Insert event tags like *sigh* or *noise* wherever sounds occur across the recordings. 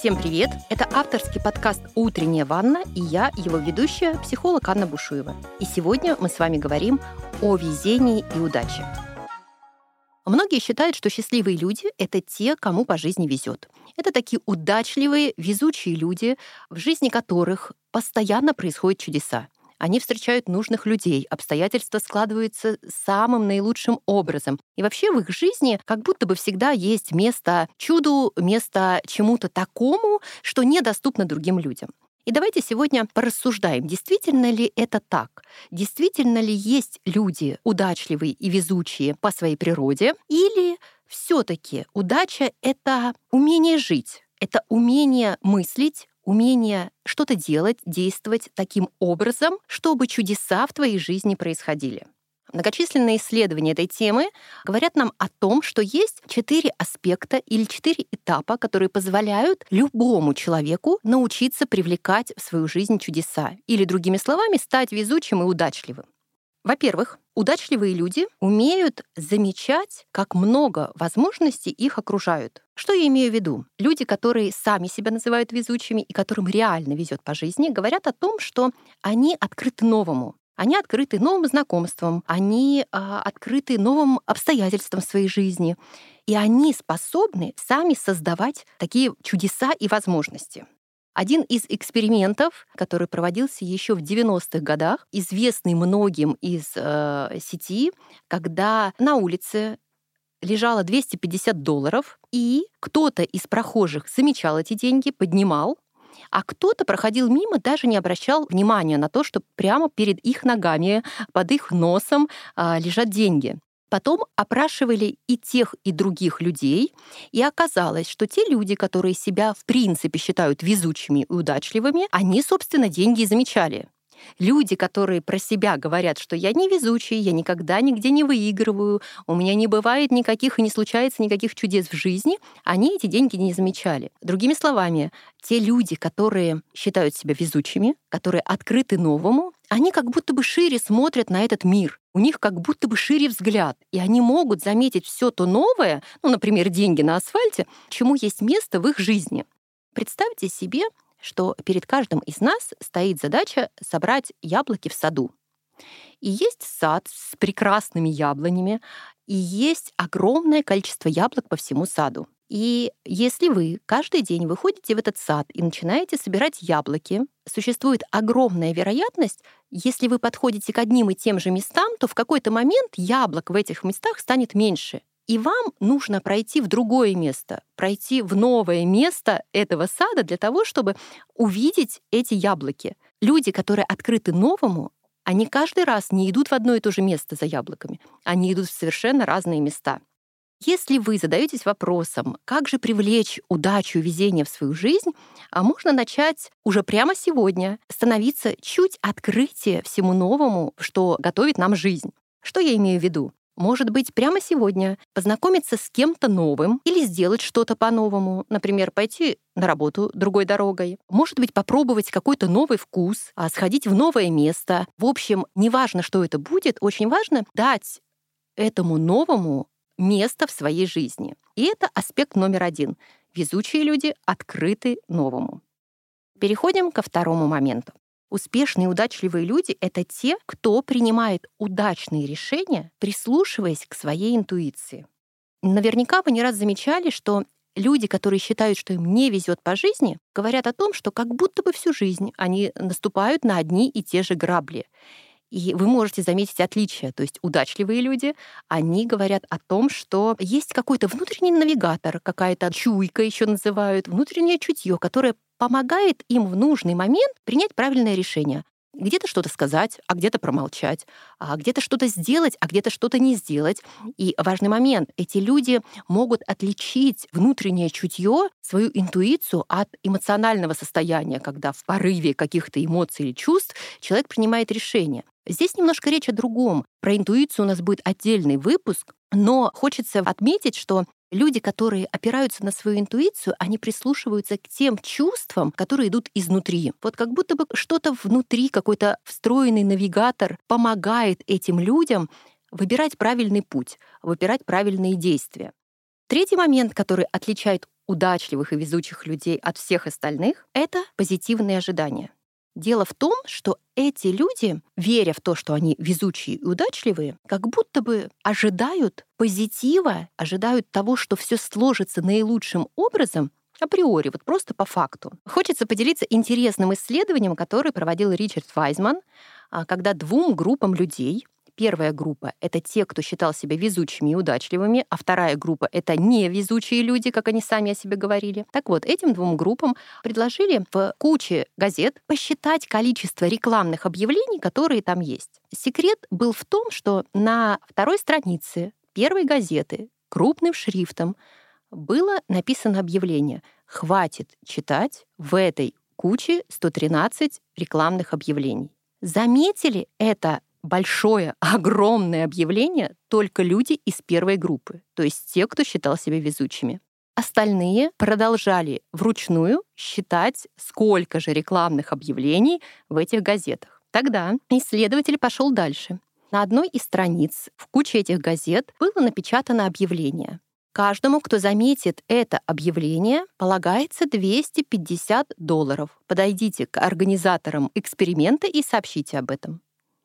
Всем привет! Это авторский подкаст «Утренняя ванна» и я, его ведущая, психолог Анна Бушуева. И сегодня мы с вами говорим о везении и удаче. Многие считают, что счастливые люди — это те, кому по жизни везет. Это такие удачливые, везучие люди, в жизни которых постоянно происходят чудеса. Они встречают нужных людей, обстоятельства складываются самым наилучшим образом. И вообще в их жизни как будто бы всегда есть место чуду, место чему-то такому, что недоступно другим людям. И давайте сегодня порассуждаем, действительно ли это так? Действительно ли есть люди удачливые и везучие по своей природе? Или все-таки удача — это умение жить, это умение мыслить, умение что-то делать, действовать таким образом, чтобы чудеса в твоей жизни происходили. Многочисленные исследования этой темы говорят нам о том, что есть четыре аспекта или четыре этапа, которые позволяют любому человеку научиться привлекать в свою жизнь чудеса или, другими словами, стать везучим и удачливым. Во-первых, удачливые люди умеют замечать, как много возможностей их окружают. Что я имею в виду? Люди, которые сами себя называют везучими и которым реально везет по жизни, говорят о том, что они открыты новому. Они открыты новым знакомствам, они а, открыты новым обстоятельствам своей жизни. И они способны сами создавать такие чудеса и возможности. Один из экспериментов, который проводился еще в 90-х годах, известный многим из э, сети, когда на улице лежало 250 долларов, и кто-то из прохожих замечал эти деньги, поднимал, а кто-то проходил мимо, даже не обращал внимания на то, что прямо перед их ногами, под их носом а, лежат деньги. Потом опрашивали и тех, и других людей, и оказалось, что те люди, которые себя в принципе считают везучими и удачливыми, они, собственно, деньги и замечали. Люди, которые про себя говорят, что я не везучий, я никогда нигде не выигрываю, у меня не бывает никаких и не случается никаких чудес в жизни, они эти деньги не замечали. Другими словами, те люди, которые считают себя везучими, которые открыты новому, они как будто бы шире смотрят на этот мир. У них как будто бы шире взгляд, и они могут заметить все то новое, ну, например, деньги на асфальте, чему есть место в их жизни. Представьте себе, что перед каждым из нас стоит задача собрать яблоки в саду. И есть сад с прекрасными яблонями, и есть огромное количество яблок по всему саду. И если вы каждый день выходите в этот сад и начинаете собирать яблоки, существует огромная вероятность, если вы подходите к одним и тем же местам, то в какой-то момент яблок в этих местах станет меньше. И вам нужно пройти в другое место, пройти в новое место этого сада для того, чтобы увидеть эти яблоки. Люди, которые открыты новому, они каждый раз не идут в одно и то же место за яблоками, они идут в совершенно разные места. Если вы задаетесь вопросом, как же привлечь удачу и везение в свою жизнь, а можно начать уже прямо сегодня, становиться чуть открытие всему новому, что готовит нам жизнь. Что я имею в виду? Может быть, прямо сегодня познакомиться с кем-то новым или сделать что-то по-новому, например, пойти на работу другой дорогой. Может быть, попробовать какой-то новый вкус, а сходить в новое место. В общем, неважно, что это будет, очень важно дать этому новому место в своей жизни. И это аспект номер один. Везучие люди открыты новому. Переходим ко второму моменту. Успешные и удачливые люди — это те, кто принимает удачные решения, прислушиваясь к своей интуиции. Наверняка вы не раз замечали, что люди, которые считают, что им не везет по жизни, говорят о том, что как будто бы всю жизнь они наступают на одни и те же грабли. И вы можете заметить отличие. То есть удачливые люди, они говорят о том, что есть какой-то внутренний навигатор, какая-то чуйка еще называют, внутреннее чутье, которое помогает им в нужный момент принять правильное решение. Где-то что-то сказать, а где-то промолчать, а где-то что-то сделать, а где-то что-то не сделать. И важный момент, эти люди могут отличить внутреннее чутье, свою интуицию от эмоционального состояния, когда в порыве каких-то эмоций или чувств человек принимает решение. Здесь немножко речь о другом. Про интуицию у нас будет отдельный выпуск, но хочется отметить, что люди, которые опираются на свою интуицию, они прислушиваются к тем чувствам, которые идут изнутри. Вот как будто бы что-то внутри, какой-то встроенный навигатор помогает этим людям выбирать правильный путь, выбирать правильные действия. Третий момент, который отличает удачливых и везучих людей от всех остальных, это позитивные ожидания. Дело в том, что эти люди, веря в то, что они везучие и удачливые, как будто бы ожидают позитива, ожидают того, что все сложится наилучшим образом, априори, вот просто по факту. Хочется поделиться интересным исследованием, которое проводил Ричард Вайзман, а, когда двум группам людей Первая группа — это те, кто считал себя везучими и удачливыми, а вторая группа — это невезучие люди, как они сами о себе говорили. Так вот, этим двум группам предложили в куче газет посчитать количество рекламных объявлений, которые там есть. Секрет был в том, что на второй странице первой газеты крупным шрифтом было написано объявление «Хватит читать в этой куче 113 рекламных объявлений». Заметили это большое, *laughs* огромное объявление только люди из первой группы, то есть те, кто считал себя везучими. Остальные продолжали вручную считать, сколько же рекламных объявлений в этих газетах. Тогда исследователь пошел дальше. На одной из страниц в куче этих газет было напечатано объявление. Каждому, кто заметит это объявление, полагается 250 долларов. Подойдите к организаторам эксперимента и сообщите об этом.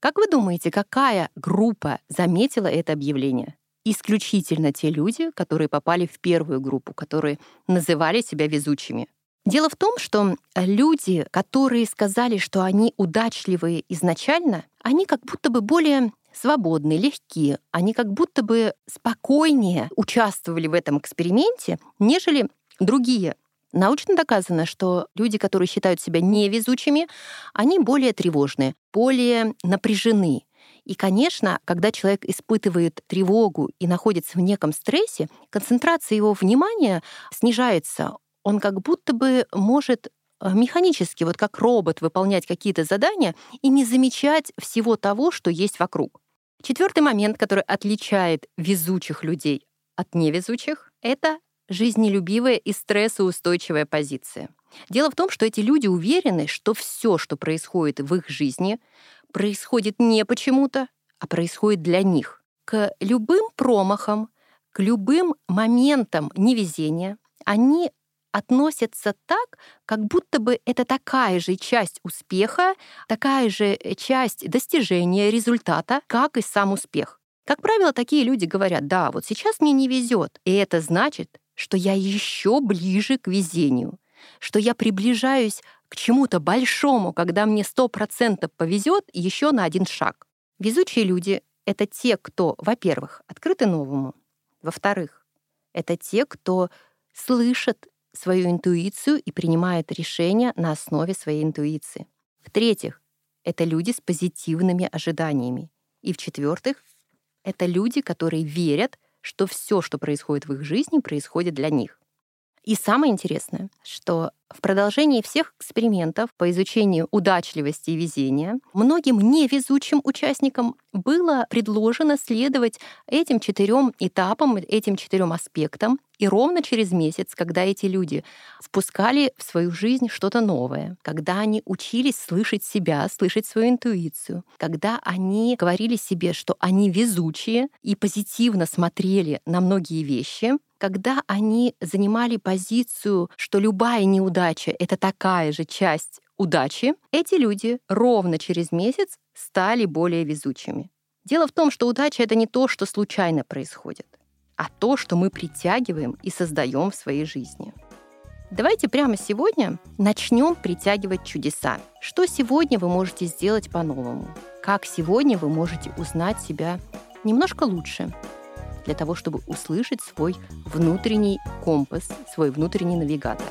Как вы думаете, какая группа заметила это объявление? Исключительно те люди, которые попали в первую группу, которые называли себя везучими. Дело в том, что люди, которые сказали, что они удачливые изначально, они как будто бы более свободные, легкие, они как будто бы спокойнее участвовали в этом эксперименте, нежели другие Научно доказано, что люди, которые считают себя невезучими, они более тревожные, более напряжены. И, конечно, когда человек испытывает тревогу и находится в неком стрессе, концентрация его внимания снижается. Он как будто бы может э, механически, вот как робот, выполнять какие-то задания и не замечать всего того, что есть вокруг. Четвертый момент, который отличает везучих людей от невезучих, это жизнелюбивая и стрессоустойчивая позиция. Дело в том, что эти люди уверены, что все, что происходит в их жизни, происходит не почему-то, а происходит для них. К любым промахам, к любым моментам невезения они относятся так, как будто бы это такая же часть успеха, такая же часть достижения результата, как и сам успех. Как правило, такие люди говорят, да, вот сейчас мне не везет, и это значит, что я еще ближе к везению, что я приближаюсь к чему-то большому, когда мне сто процентов повезет еще на один шаг. Везучие люди — это те, кто, во-первых, открыты новому, во-вторых, это те, кто слышит свою интуицию и принимает решения на основе своей интуиции. В-третьих, это люди с позитивными ожиданиями. И в-четвертых, это люди, которые верят что все, что происходит в их жизни, происходит для них. И самое интересное, что в продолжении всех экспериментов по изучению удачливости и везения многим невезучим участникам было предложено следовать этим четырем этапам, этим четырем аспектам. И ровно через месяц, когда эти люди впускали в свою жизнь что-то новое, когда они учились слышать себя, слышать свою интуицию, когда они говорили себе, что они везучие и позитивно смотрели на многие вещи, когда они занимали позицию, что любая неудача — это такая же часть удачи, эти люди ровно через месяц стали более везучими. Дело в том, что удача — это не то, что случайно происходит, а то, что мы притягиваем и создаем в своей жизни. Давайте прямо сегодня начнем притягивать чудеса. Что сегодня вы можете сделать по-новому? Как сегодня вы можете узнать себя немножко лучше, для того, чтобы услышать свой внутренний компас, свой внутренний навигатор.